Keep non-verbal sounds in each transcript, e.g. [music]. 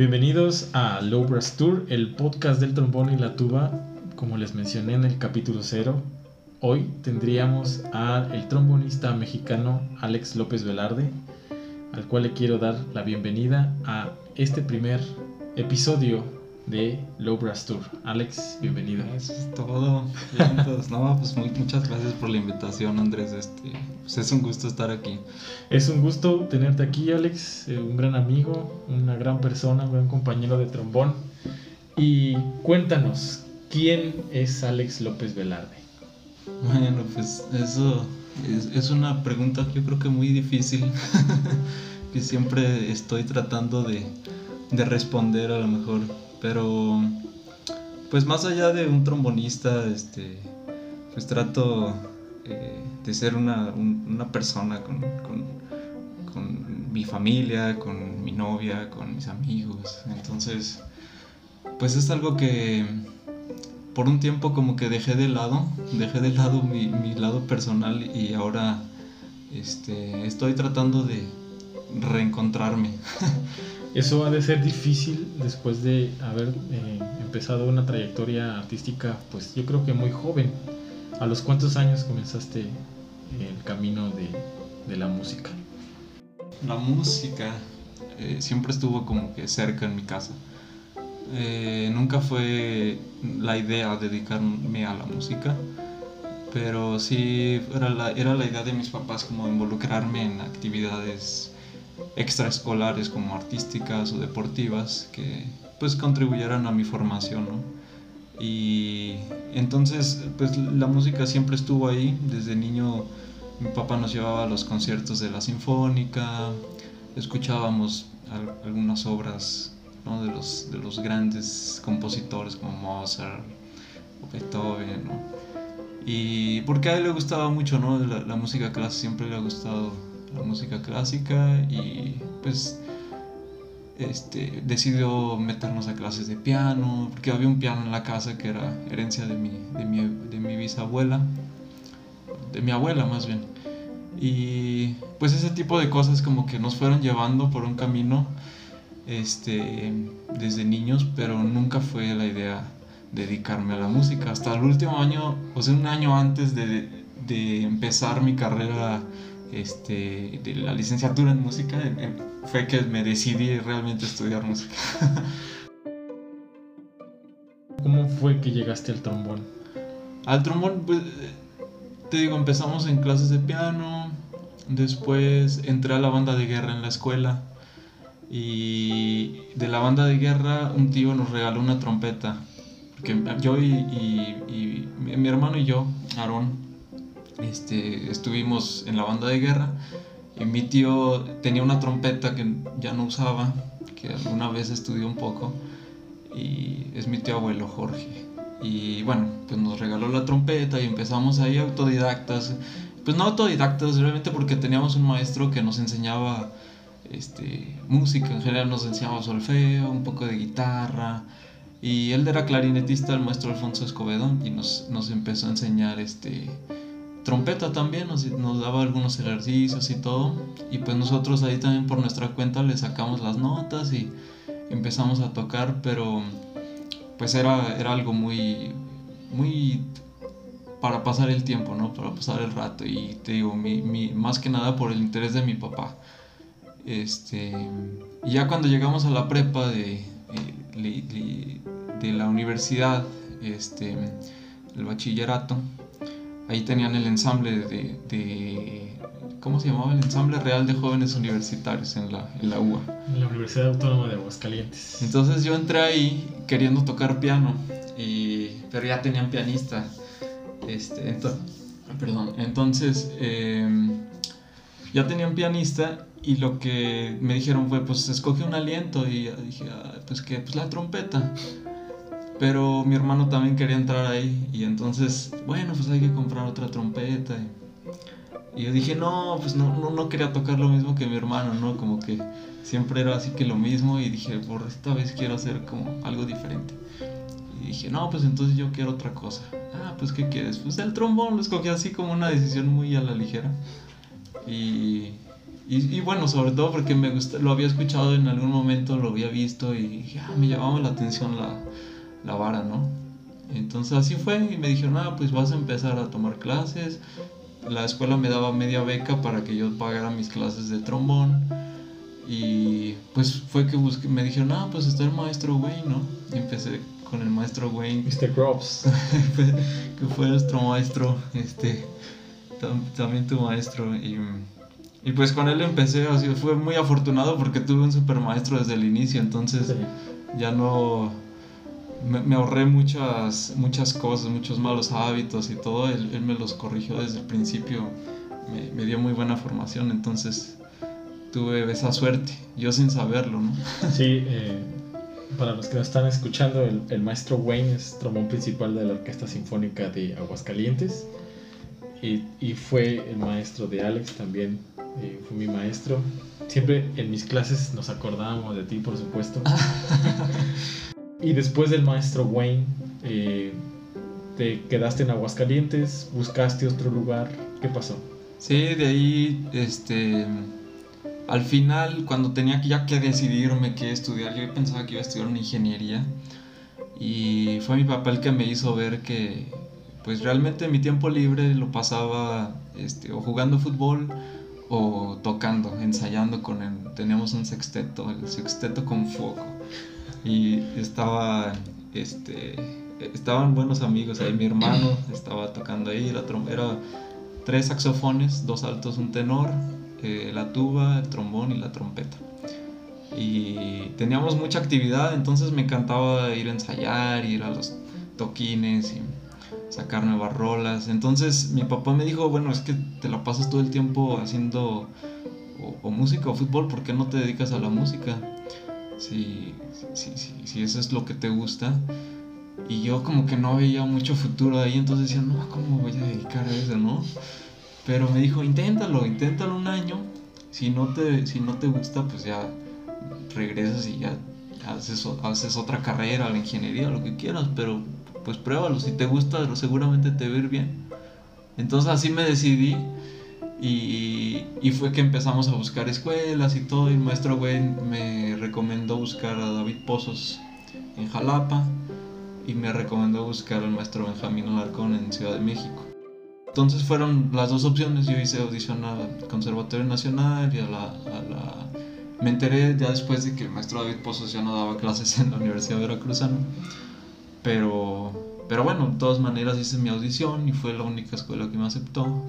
Bienvenidos a Low Brass Tour, el podcast del trombón y la tuba. Como les mencioné en el capítulo 0, hoy tendríamos al trombonista mexicano Alex López Velarde, al cual le quiero dar la bienvenida a este primer episodio de Low Brass Tour. Alex, bienvenido. Eso es todo. no, pues muchas gracias por la invitación, Andrés. Este, pues es un gusto estar aquí. Es un gusto tenerte aquí, Alex. Eh, un gran amigo, una gran persona, un gran compañero de trombón. Y cuéntanos, ¿quién es Alex López Velarde? Bueno, pues eso es, es una pregunta yo creo que muy difícil, [laughs] que siempre estoy tratando de, de responder a lo mejor pero, pues más allá de un trombonista, este, pues trato eh, de ser una, persona con, mi familia, con mi novia, con mis amigos. Entonces, pues es algo que por un tiempo como que dejé de lado, dejé de lado mi, mi lado personal y ahora este, estoy tratando de reencontrarme. [laughs] Eso ha de ser difícil después de haber eh, empezado una trayectoria artística, pues yo creo que muy joven. ¿A los cuántos años comenzaste el camino de, la música? La música eh, siempre estuvo como que cerca en mi casa. Eh, nunca fue la idea dedicarme a la música, pero sí era la, era la idea de mis papás como involucrarme en actividades extraescolares como artísticas o deportivas que pues contribuyeran a mi formación, Y entonces pues la música siempre estuvo ahí, desde niño mi papá nos llevaba a los conciertos de la sinfónica, escuchábamos algunas obras de, los, de los grandes compositores como Mozart o Beethoven, Y porque a él le gustaba mucho, ¿no? La, la música clásica siempre le ha gustado la música clásica y pues este, decidió meternos a clases de piano, porque había un piano en la casa que era herencia de mi, de mi, de mi bisabuela, de mi abuela más bien. Y pues ese tipo de cosas como que nos fueron llevando por un camino este, desde niños, pero nunca fue la idea dedicarme a la música. Hasta el último año, o sea, un año antes de, de empezar mi carrera este, de la licenciatura en música fue que me decidí realmente estudiar música. [laughs] ¿Cómo fue que llegaste al trombón? Al trombón, pues, te digo, empezamos en clases de piano, después entré a la banda de guerra en la escuela y de la banda de guerra un tío nos regaló una trompeta. Porque yo y, y mi hermano y yo, Aarón, este, estuvimos en la banda de guerra y mi tío tenía una trompeta que ya no usaba, que alguna vez estudió un poco, y es mi tío abuelo Jorge. Y bueno, pues nos regaló la trompeta y empezamos ahí autodidactas. Pues no autodidactas, realmente porque teníamos un maestro que nos enseñaba este, música, en general nos enseñaba solfeo, un poco de guitarra. Y él era clarinetista, el maestro Alfonso Escobedo, y nos, nos empezó a enseñar este, trompeta también, nos, daba algunos ejercicios y todo. Y pues nosotros ahí también por nuestra cuenta le sacamos las notas y empezamos a tocar, pero pues era, era algo muy, muy para pasar el tiempo, ¿no? Para pasar el rato. Y te digo, mi, más que nada por el interés de mi papá. Este, y ya cuando llegamos a la prepa de, de, de la universidad, este, el bachillerato, ahí tenían el ensamble de, ¿cómo se llamaba? El ensamble real de jóvenes universitarios en la, en la UA. En la Universidad Autónoma de Aguascalientes. Entonces yo entré ahí queriendo tocar piano, y, pero ya tenían pianista. Este, perdón, entonces em, ya tenían pianista y lo que me dijeron fue, pues escoge un aliento y dije, ah, pues que, pues la trompeta. Pero mi hermano también quería entrar ahí y entonces, bueno, pues hay que comprar otra trompeta. Y, yo dije, no, pues no, no, no, quería tocar lo mismo que mi hermano, ¿no? Como que siempre era así que lo mismo y dije, por esta vez quiero hacer como algo diferente. Y dije, no, pues entonces yo quiero otra cosa. Ah, pues ¿qué quieres? Pues el trombón, lo escogí así como una decisión muy a la ligera. Y, Y, bueno, sobre todo porque me gusta, lo había escuchado en algún momento, lo había visto y ya ah, me llamaba la atención la, la vara, ¿no? Entonces así fue y me dijeron, ah, pues vas a empezar a tomar clases. La escuela me daba media beca para que yo pagara mis clases de trombón. Y pues fue que busqué, me dijeron, ah, pues está el maestro Wayne, ¿no? Y empecé con el maestro Wayne. Mr. Groves. [laughs] que fue nuestro maestro, este, también tu maestro. Y, y, pues con él empecé, así, fue muy afortunado porque tuve un super maestro desde el inicio, entonces ya no... Me, ahorré muchas, muchas cosas, muchos malos hábitos y todo, él, él me los corrigió desde el principio, me, me dio muy buena formación, entonces tuve esa suerte, yo sin saberlo, ¿no? [laughs] Sí, eh, para los que nos están escuchando, el, maestro Wayne es trombón principal de la Orquesta Sinfónica de Aguascalientes y, y fue el maestro de Alex también, eh, fue mi maestro. Siempre en mis clases nos acordábamos de ti, por supuesto. [laughs] y después del maestro Wayne, eh, te quedaste en Aguascalientes, buscaste otro lugar, ¿qué pasó? Sí, de ahí, este al final, cuando tenía ya que decidirme qué estudiar, yo pensaba que iba a estudiar una ingeniería. Y fue mi papá el que me hizo ver que, pues realmente mi tiempo libre lo pasaba este, o jugando fútbol o tocando, ensayando con él. Teníamos un sexteto, el sexteto con fuego. Y estaba, este, estaban buenos amigos ahí. Mi hermano estaba tocando ahí, la tres saxofones, dos altos, un tenor eh, la tuba, el trombón y la trompeta. Y teníamos mucha actividad, entonces me encantaba ir a ensayar, ir a los toquines y sacar nuevas rolas. Entonces mi papá me dijo, bueno, es que te la pasas todo el tiempo haciendo o, música o fútbol, ¿por qué no te dedicas a la música? Si, si, si, si, eso es lo que te gusta. Y yo como que no veía mucho futuro ahí, entonces decía, no, ¿cómo voy a dedicar a eso, no? Pero me dijo, inténtalo, inténtalo un año. Si no te, si no te gusta, pues ya regresas y ya haces, haces otra carrera, la ingeniería, lo que quieras. Pero pues pruébalo, si te gusta, seguramente te va bien. Entonces así me decidí y, fue que empezamos a buscar escuelas y todo. El maestro güey me recomendó buscar a David Pozos en Jalapa y me recomendó buscar al maestro Benjamín Alarcón en Ciudad de México. Entonces fueron las dos opciones. Yo hice audición al Conservatorio Nacional y a la, Me enteré ya después de que el maestro David Pozos ya no daba clases en la Universidad Veracruzana. Pero, pero bueno, de todas maneras hice mi audición y fue la única escuela que me aceptó.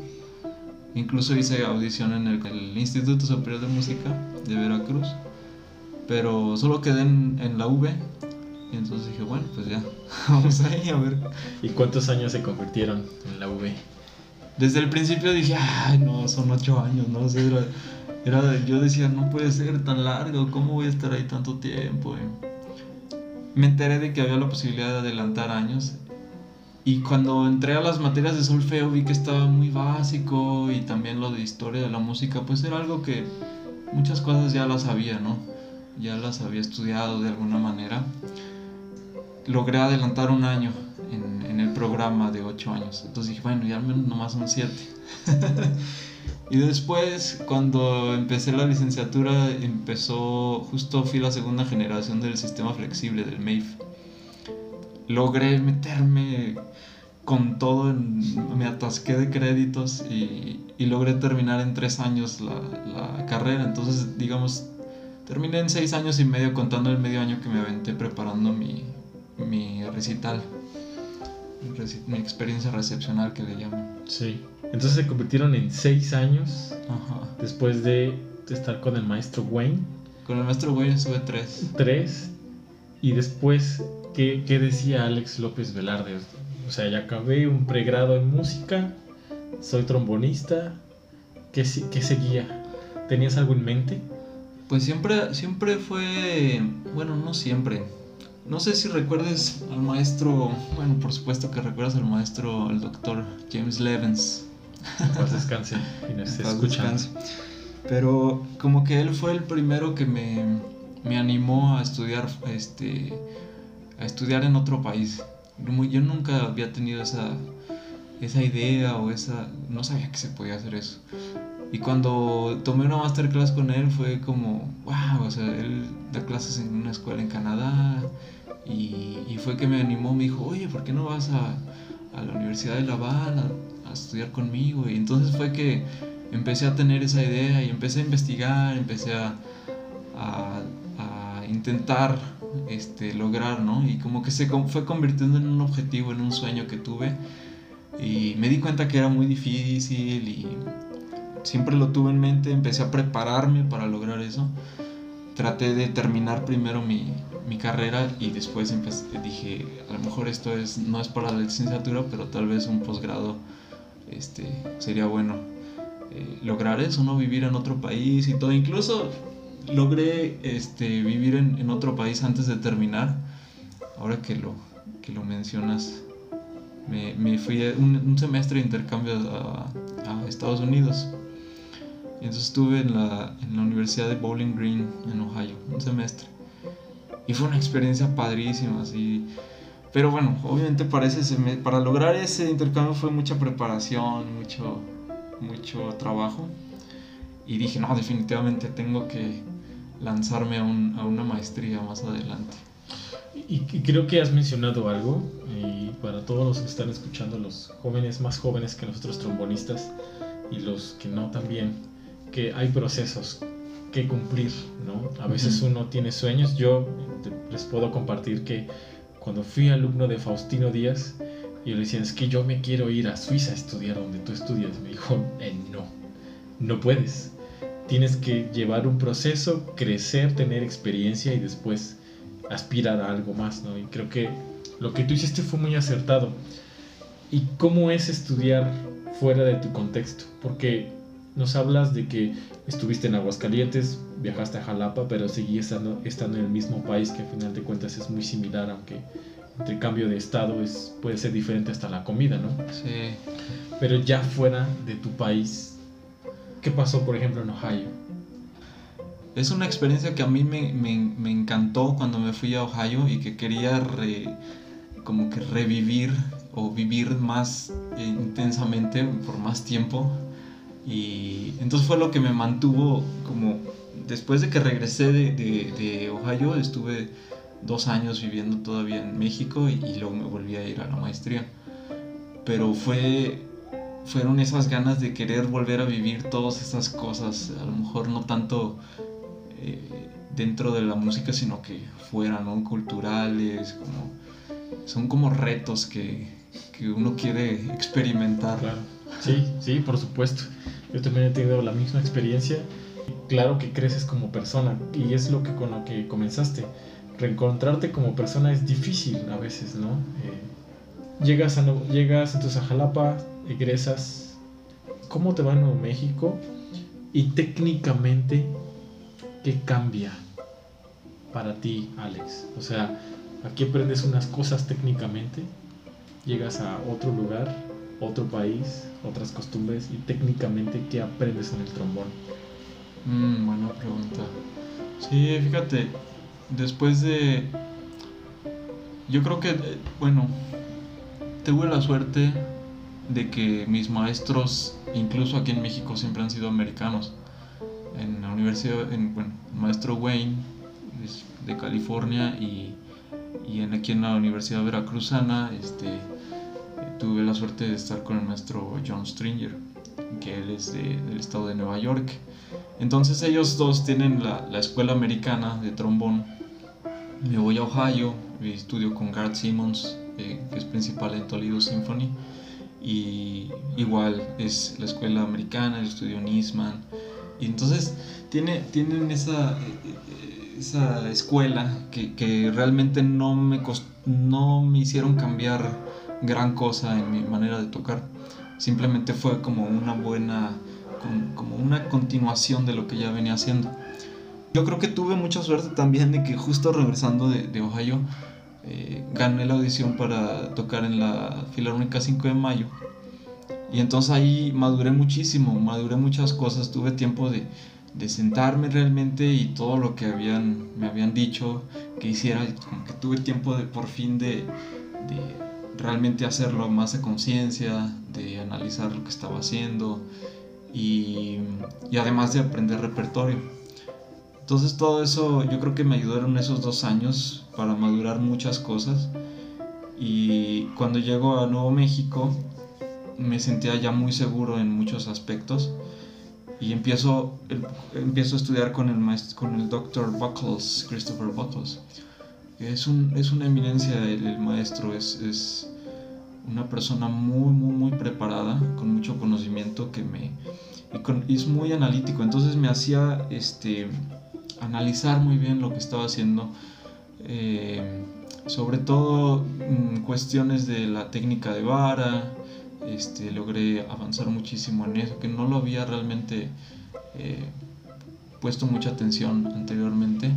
Incluso hice audición en el, Instituto Superior de Música de Veracruz. Pero solo quedé en, en la V y entonces dije, bueno, pues ya, [laughs] vamos ahí a ver. ¿Y cuántos años se convirtieron en la V? desde el principio dije, ay, no, son ocho años, ¿no? era, yo decía, no puede ser tan largo, ¿cómo voy a estar ahí tanto tiempo? me enteré de que había la posibilidad de adelantar años. Y cuando entré a las materias de solfeo vi que estaba muy básico y también lo de historia de la música, pues era algo que muchas cosas ya las sabía, ¿no? Ya las había estudiado de alguna manera. Logré adelantar un año en, el programa de 8 años. Entonces dije, bueno, ya al menos nomás son 7. [laughs] y después, cuando empecé la licenciatura, empezó, justo fui la segunda generación del sistema flexible del MEIF. Logré meterme con todo, me atasqué de créditos y, y, logré terminar en 3 años la, la carrera. Entonces, digamos, terminé en 6 años y medio contando el medio año que me aventé preparando mi, mi recital mi experiencia recepcional que le llaman. Sí. Entonces se convirtieron en seis años después de estar con el maestro Wayne. Con el maestro Wayne estuve tres. Tres. Y después, ¿qué, qué decía Alex López Velarde? O sea, ya acabé un pregrado en música, soy trombonista. ¿Qué, qué seguía? ¿Tenías algo en mente? Pues siempre, siempre fue, bueno, no siempre, no sé si recuerdes al maestro, bueno, por supuesto que recuerdas al maestro, el doctor James Levens. Paz descanse y nos escuchando. Pero como que él fue el primero que me, me animó a estudiar, este, a estudiar en otro país. Yo nunca había tenido esa, esa idea o esa, no sabía que se podía hacer eso. Y cuando tomé una masterclass con él fue como, wow, o sea, él da clases en una escuela en Canadá y, y fue que me animó, me dijo, oye, ¿por qué no vas a, a la Universidad de Laval a, a, estudiar conmigo? Y entonces fue que empecé a tener esa idea y empecé a investigar, empecé a, a, intentar este, lograr, ¿no? Y como que se fue convirtiendo en un objetivo, en un sueño que tuve. Y me di cuenta que era muy difícil y siempre lo tuve en mente, empecé a prepararme para lograr eso. Traté de terminar primero mi, carrera y después empecé, dije, a lo mejor esto es, no es para la licenciatura, pero tal vez un posgrado este, sería bueno eh, lograr eso, ¿no? Vivir en otro país y todo. Incluso logré este, vivir en, otro país antes de terminar. Ahora que lo, que lo mencionas, me, me fui un, un, semestre de intercambio a, a Estados Unidos. Entonces estuve en la, en la Universidad de Bowling Green, en Ohio, un semestre. Y fue una experiencia padrísima, así. Pero bueno, obviamente para, para lograr ese intercambio fue mucha preparación, mucho, mucho trabajo. Y dije, no, definitivamente tengo que lanzarme a, un, a una maestría más adelante. Y, y, creo que has mencionado algo, y para todos los que están escuchando, los jóvenes más jóvenes que nosotros trombonistas y los que no también, que hay procesos que cumplir, ¿no? A veces uno tiene sueños. Yo les puedo compartir que cuando fui alumno de Faustino Díaz, y le decía, es que yo me quiero ir a Suiza a estudiar donde tú estudias. Me dijo, eh, no, no puedes. Tienes que llevar un proceso, crecer, tener experiencia y después aspirar a algo más, ¿no? Y creo que lo que tú hiciste fue muy acertado. ¿Y cómo es estudiar fuera de tu contexto? Porque nos hablas de que estuviste en Aguascalientes, viajaste a Jalapa, pero seguías estando, estando en el mismo país que a final de cuentas es muy similar, aunque entre cambio de estado es, puede ser diferente hasta la comida, ¿no? Sí. Pero ya fuera de tu país, ¿qué pasó por ejemplo en Ohio? Es una experiencia que a mí me, me, me encantó cuando me fui a Ohio y que quería re, como que revivir o vivir más eh, intensamente por más tiempo y entonces fue lo que me mantuvo como después de que regresé de, de, de Ohio, estuve dos años viviendo todavía en México y, y, luego me volví a ir a la maestría. Pero fue, fueron esas ganas de querer volver a vivir todas esas cosas, a lo mejor no tanto eh, dentro de la música, sino que fuera, ¿no? Culturales, como, son como retos que, que uno quiere experimentar. Claro. Sí, sí, por supuesto. Yo también he tenido la misma experiencia. Claro que creces como persona y es lo que con lo que comenzaste. Reencontrarte como persona es difícil a veces, ¿no? Eh, llegas, a, llegas entonces a Jalapa, egresas. ¿Cómo te va Nuevo México? Y técnicamente, ¿qué cambia para ti, Alex? O sea, aquí aprendes unas cosas técnicamente, llegas a otro lugar, otro país, otras costumbres y técnicamente qué aprendes en el trombón? Mm, buena pregunta. Sí, fíjate, después de... Yo creo que, bueno, tuve la suerte de que mis maestros, incluso aquí en México, siempre han sido americanos. En la universidad, en, bueno, maestro Wayne es de California y, y en, aquí en la Universidad Veracruzana, este, tuve la suerte de estar con el maestro John Stringer, que él es de, del estado de Nueva York. Entonces ellos dos tienen la, la escuela americana de trombón. Me voy a Ohio y estudio con Garth Simmons, eh, que es principal en Toledo Symphony. Y igual es la escuela americana, el estudio Nisman. Y entonces tiene, tienen esa, esa escuela que, que realmente no me, no me hicieron cambiar gran cosa en mi manera de tocar. Simplemente fue como una buena, como una continuación de lo que ya venía haciendo. Yo creo que tuve mucha suerte también de que justo regresando de, de Ohio, eh, gané la audición para tocar en la Filarmónica 5 de mayo. Y entonces ahí maduré muchísimo, maduré muchas cosas, tuve tiempo de, sentarme realmente y todo lo que me habían dicho que hiciera, como que tuve tiempo de por fin de, realmente hacerlo más de conciencia, de analizar lo que estaba haciendo y además de aprender repertorio. Entonces todo eso yo creo que me ayudaron esos dos años para madurar muchas cosas. Y cuando llego a Nuevo México me sentía ya muy seguro en muchos aspectos. Y empiezo, empiezo a estudiar con el, maestro, con el Dr. Buckles, Christopher Buckles. Es, un, es una eminencia el, maestro, es, es, una persona muy, muy, muy preparada, con mucho conocimiento que me... Y, es muy analítico, entonces me hacía este, analizar muy bien lo que estaba haciendo. Eh, sobre todo mm, cuestiones de la técnica de vara, este, logré avanzar muchísimo en eso, que no lo había realmente eh, puesto mucha atención anteriormente.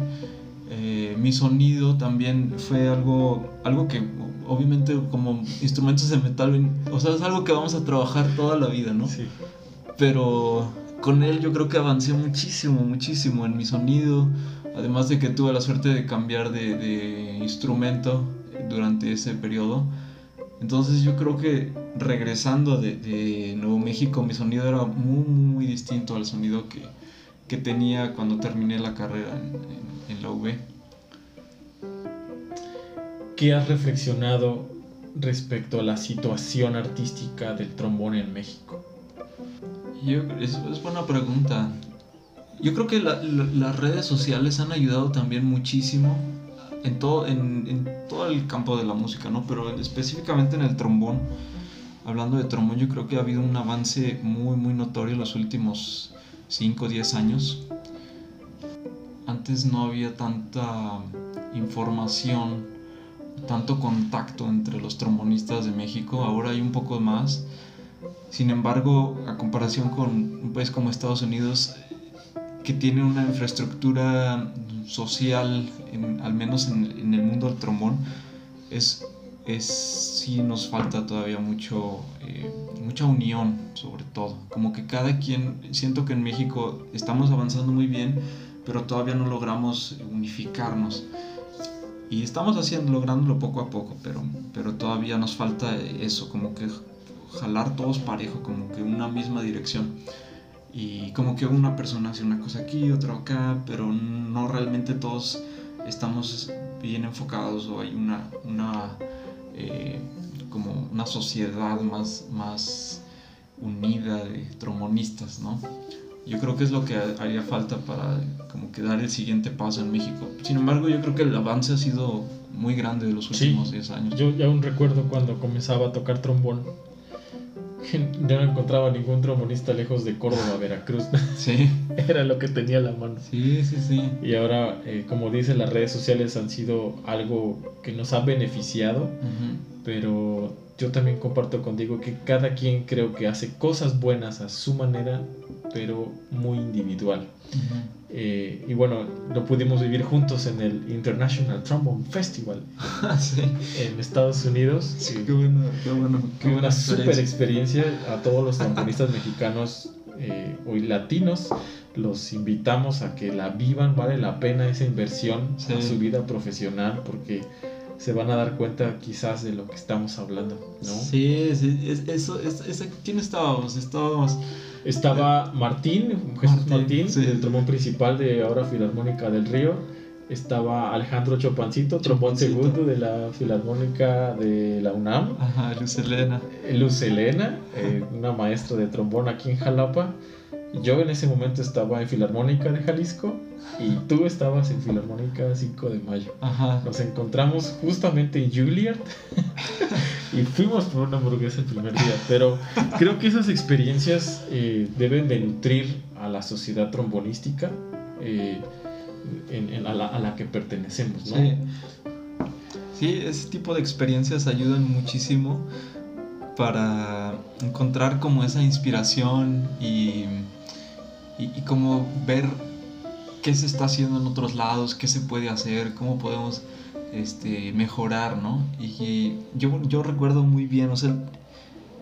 Eh, mi sonido también fue algo, algo que obviamente como instrumentos de metal, o sea, es algo que vamos a trabajar toda la vida, ¿no? Sí. Pero con él yo creo que avancé muchísimo, muchísimo en mi sonido, además de que tuve la suerte de cambiar de, instrumento durante ese periodo. Entonces yo creo que regresando de, Nuevo México mi sonido era muy, muy distinto al sonido que, que tenía cuando terminé la carrera en, en, la UB. ¿Qué has reflexionado respecto a la situación artística del trombón en México? Yo, es, es buena pregunta. Yo creo que las redes sociales han ayudado también muchísimo en todo, en, en, todo el campo de la música, ¿no? Pero específicamente en el trombón, hablando de trombón, yo creo que ha habido un avance muy, muy notorio en los últimos 5 o 10 años. Antes no había tanta información, tanto contacto entre los trombonistas de México, ahora hay un poco más. Sin embargo, a comparación con un país como Estados Unidos, que tiene una infraestructura social, al menos en, el mundo del trombón, es, es sí nos falta todavía mucho, eh, mucha unión sobre todo. Como que cada quien, siento que en México estamos avanzando muy bien, pero todavía no logramos unificarnos. Y estamos haciendo, lográndolo poco a poco, pero, pero todavía nos falta eso, como que jalar todos parejo, como que una misma dirección y como que una persona hace una cosa aquí, otra acá, pero no realmente todos estamos bien enfocados o hay una, una eh, como una sociedad más, más unida de trombonistas, ¿no? Yo creo que es lo que haría falta para como que dar el siguiente paso en México. Sin embargo, yo creo que el avance ha sido muy grande de los últimos 10 años. Yo ya aún recuerdo cuando comenzaba a tocar trombón [laughs] no encontraba ningún trombonista lejos de Córdoba, Veracruz. [laughs] Sí. [laughs] Era lo que tenía a la mano. Sí, sí, sí. Y ahora, eh, como dice, las redes sociales han sido algo que nos ha beneficiado, pero yo también comparto contigo que cada quien creo que hace cosas buenas a su manera, pero muy individual. Eh, y bueno, lo pudimos vivir juntos en el International Trombone Festival [laughs] en Estados Unidos. Sí, qué bueno, qué bueno. Qué una super experiencia a todos los [laughs] trombonistas mexicanos eh, hoy latinos. Los invitamos a que la vivan, vale la pena esa inversión en su vida profesional porque se van a dar cuenta quizás de lo que estamos hablando, ¿no? Sí, sí eso, ¿quién estábamos? Estábamos... Estaba Martín, Jesús Martín, el trombón principal de ahora Filarmónica del Río. Estaba Alejandro Chopancito, trombón segundo de la Filarmónica de la UNAM. Ajá, Luz Elena. Luz Elena, eh, una maestra de trombón aquí en Jalapa. Yo en ese momento estaba en Filarmónica de Jalisco y tú estabas en Filarmónica 5 de mayo. Nos encontramos justamente en Juilliard y fuimos por una hamburguesa el primer día. Pero creo que esas experiencias eh, deben de nutrir a la sociedad trombonística eh, a, la, que pertenecemos, ¿no? Sí. sí, ese tipo de experiencias ayudan muchísimo para encontrar como esa inspiración y y, y como ver qué se está haciendo en otros lados, qué se puede hacer, cómo podemos este, mejorar, ¿no? Y, yo, yo recuerdo muy bien, o sea,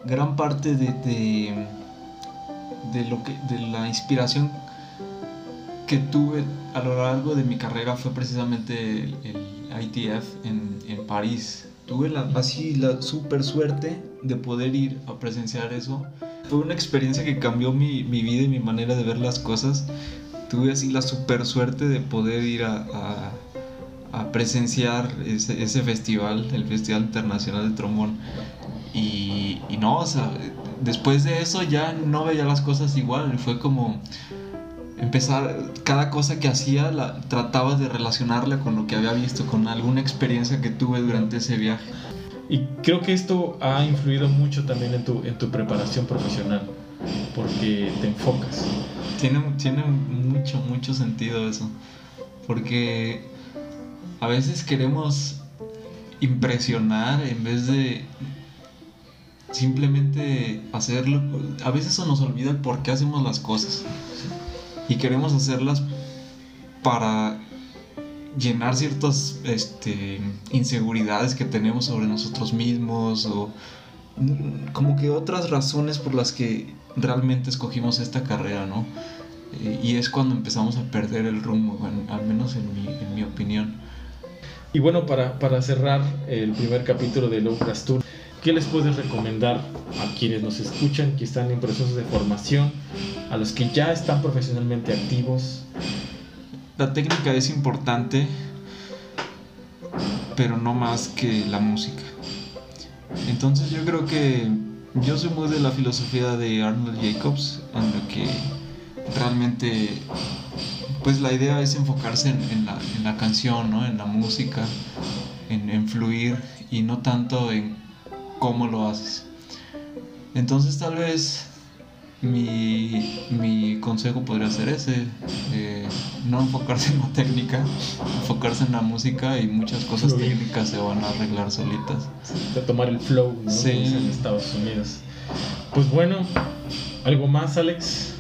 gran parte de, de, lo que, de la inspiración que tuve a lo largo de mi carrera fue precisamente el, ITF en, en, París. Tuve la, así la super suerte de poder ir a presenciar eso fue una experiencia que cambió mi, mi, vida y mi manera de ver las cosas. Tuve así la super suerte de poder ir a, a, a presenciar ese, ese, festival, el Festival Internacional de Trombón. Y, y, no, o sea, después de eso ya no veía las cosas igual. Fue como empezar, cada cosa que hacía la, trataba de relacionarla con lo que había visto, con alguna experiencia que tuve durante ese viaje. Y creo que esto ha influido mucho también en tu, en tu preparación profesional, porque te enfocas. Tiene, tiene mucho, mucho sentido eso, porque a veces queremos impresionar en vez de simplemente hacerlo. A veces se nos olvida el por qué hacemos las cosas. Y queremos hacerlas para llenar ciertas este, inseguridades que tenemos sobre nosotros mismos o mm, como que otras razones por las que realmente escogimos esta carrera, ¿no? Y es cuando empezamos a perder el rumbo, al menos en mi, en mi opinión. Y bueno, para, para, cerrar el primer capítulo de Low Tour, ¿qué les puedes recomendar a quienes nos escuchan, que están en procesos de formación, a los que ya están profesionalmente activos? La técnica es importante, pero no más que la música. Entonces yo creo que yo soy muy de la filosofía de Arnold Jacobs, en la que realmente pues la idea es enfocarse en, la, en la, canción, ¿no? en la música, en, en, fluir y no tanto en cómo lo haces. Entonces tal vez mi, mi consejo podría ser ese, eh, no enfocarse en la técnica, enfocarse en la música y muchas cosas técnicas se van a arreglar solitas. De tomar el flow ¿no? sí. en Estados Unidos. Pues bueno, ¿algo más Alex?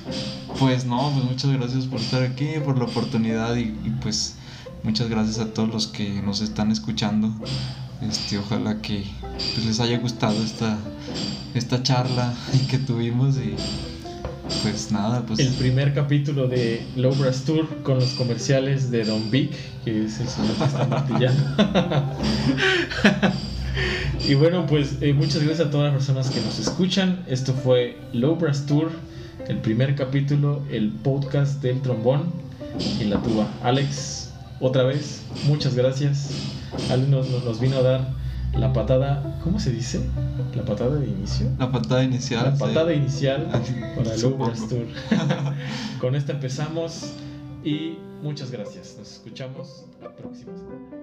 Pues no, pues muchas gracias por estar aquí, por la oportunidad y, y pues muchas gracias a todos los que nos están escuchando. Este, ojalá que pues, les haya gustado esta, esta charla [laughs] que tuvimos y pues nada, pues. El primer capítulo de Low Brass Tour con los comerciales de Don Vic, que es el señor que está martillando. [laughs] y bueno, pues eh, muchas gracias a todas las personas que nos escuchan. Esto fue Low Brass Tour, el primer capítulo, el podcast del trombón y la tuba. Alex, otra vez, muchas gracias. Ale nos, nos vino a dar la patada, ¿cómo se dice? La patada de inicio. La patada inicial. La patada inicial para el Tour. [laughs] Con esta empezamos y muchas gracias. Nos escuchamos la próxima semana.